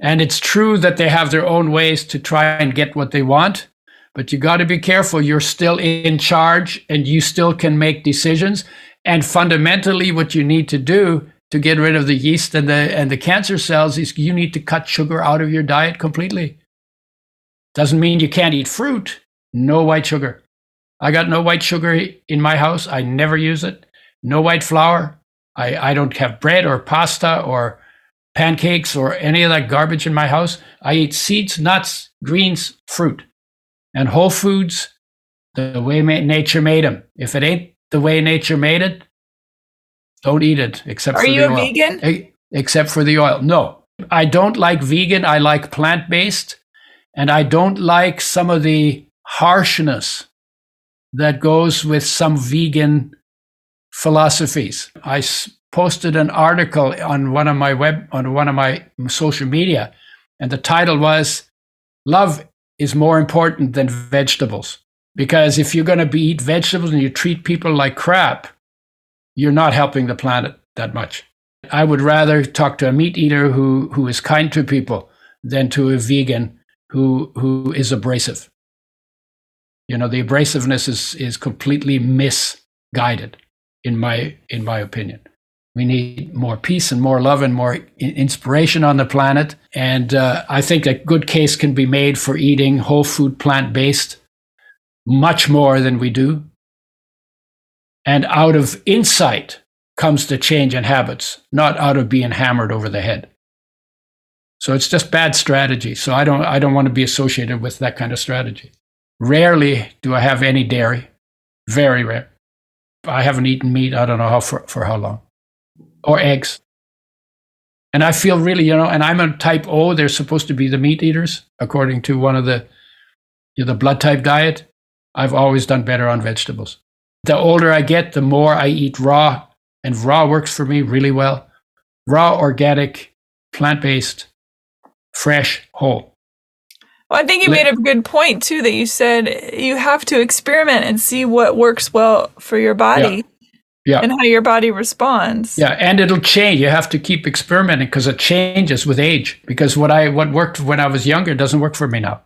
And it's true that they have their own ways to try and get what they want but you got to be careful you're still in charge and you still can make decisions and fundamentally what you need to do to get rid of the yeast and the and the cancer cells is you need to cut sugar out of your diet completely doesn't mean you can't eat fruit. No white sugar. I got no white sugar in my house. I never use it. No white flour. I, I don't have bread or pasta or pancakes or any of that garbage in my house. I eat seeds, nuts, greens, fruit, and whole foods the way nature made them. If it ain't the way nature made it, don't eat it. Except are for you the a oil. vegan? Except for the oil. No, I don't like vegan. I like plant based. And I don't like some of the harshness that goes with some vegan philosophies. I posted an article on one of my web on one of my social media and the title was love is more important than vegetables because if you're going to eat vegetables and you treat people like crap you're not helping the planet that much i would rather talk to a meat eater who who is kind to people than to a vegan who who is abrasive. You know, the abrasiveness is is completely misguided in my in my opinion. We need more peace and more love and more inspiration on the planet. And uh, I think a good case can be made for eating whole food, plant based, much more than we do. And out of insight comes the change in habits, not out of being hammered over the head. So it's just bad strategy. So I don't I don't want to be associated with that kind of strategy. Rarely do I have any dairy. Very rare. I haven't eaten meat, I don't know how for, for how long. Or eggs. And I feel really, you know, and I'm a type O, they're supposed to be the meat eaters, according to one of the you know, the blood type diet. I've always done better on vegetables. The older I get, the more I eat raw, and raw works for me really well. Raw, organic, plant based, fresh, whole. Well, I think you made a good point too that you said you have to experiment and see what works well for your body. Yeah. Yeah. And how your body responds. Yeah, and it'll change. You have to keep experimenting because it changes with age. Because what I what worked when I was younger doesn't work for me now.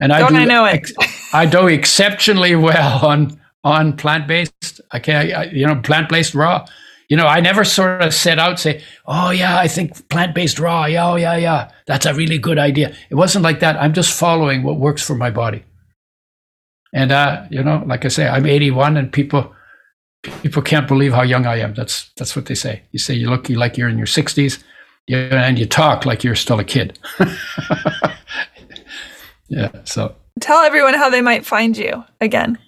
And I Don't do I know it. I do exceptionally well on on plant based. I can't, you know, plant based raw. You know, I never sort of set out say, "Oh yeah, I think plant-based raw. Yeah, oh yeah, yeah, that's a really good idea." It wasn't like that. I'm just following what works for my body. And uh, you know, like I say, I'm 81, and people people can't believe how young I am. That's that's what they say. You say you look like you're in your 60s, and you talk like you're still a kid. yeah. So tell everyone how they might find you again.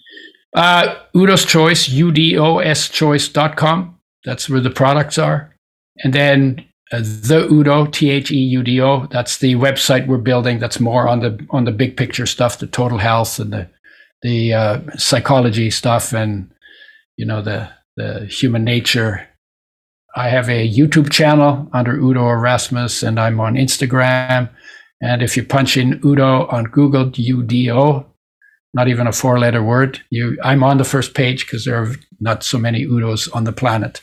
Uh, Udo's Choice, U-D-O-S choice.com. That's where the products are. And then uh, the Udo, T H E U D O. That's the website we're building. That's more on the on the big picture stuff, the total health and the the uh, psychology stuff, and you know the the human nature. I have a YouTube channel under Udo Erasmus, and I'm on Instagram, And if you punch in Udo on Google, U D O, not even a four letter word, you I'm on the first page because there are not so many Udos on the planet.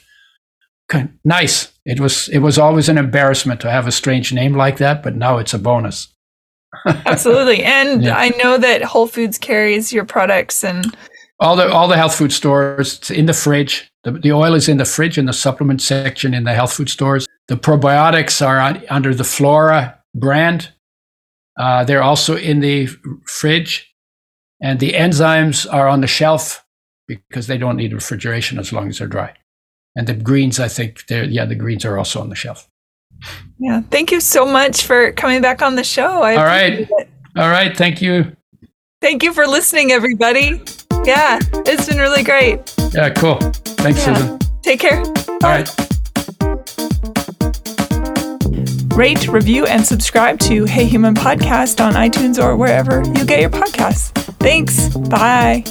Okay, nice. It was it was always an embarrassment to have a strange name like that, but now it's a bonus. Absolutely. And yeah. I know that Whole Foods carries your products and all the all the health food stores it's in the fridge. The, the oil is in the fridge in the supplement section in the health food stores. The probiotics are on, under the Flora brand. Uh, they're also in the fridge, and the enzymes are on the shelf because they don't need refrigeration as long as they're dry. And the greens, I think, they're yeah, the greens are also on the shelf. Yeah, thank you so much for coming back on the show. I All right, it. all right, thank you. Thank you for listening, everybody. Yeah, it's been really great. Yeah, cool. Thanks, yeah. Susan. Take care. Bye. All right. Rate, review, and subscribe to Hey Human Podcast on iTunes or wherever you get your podcasts. Thanks. Bye.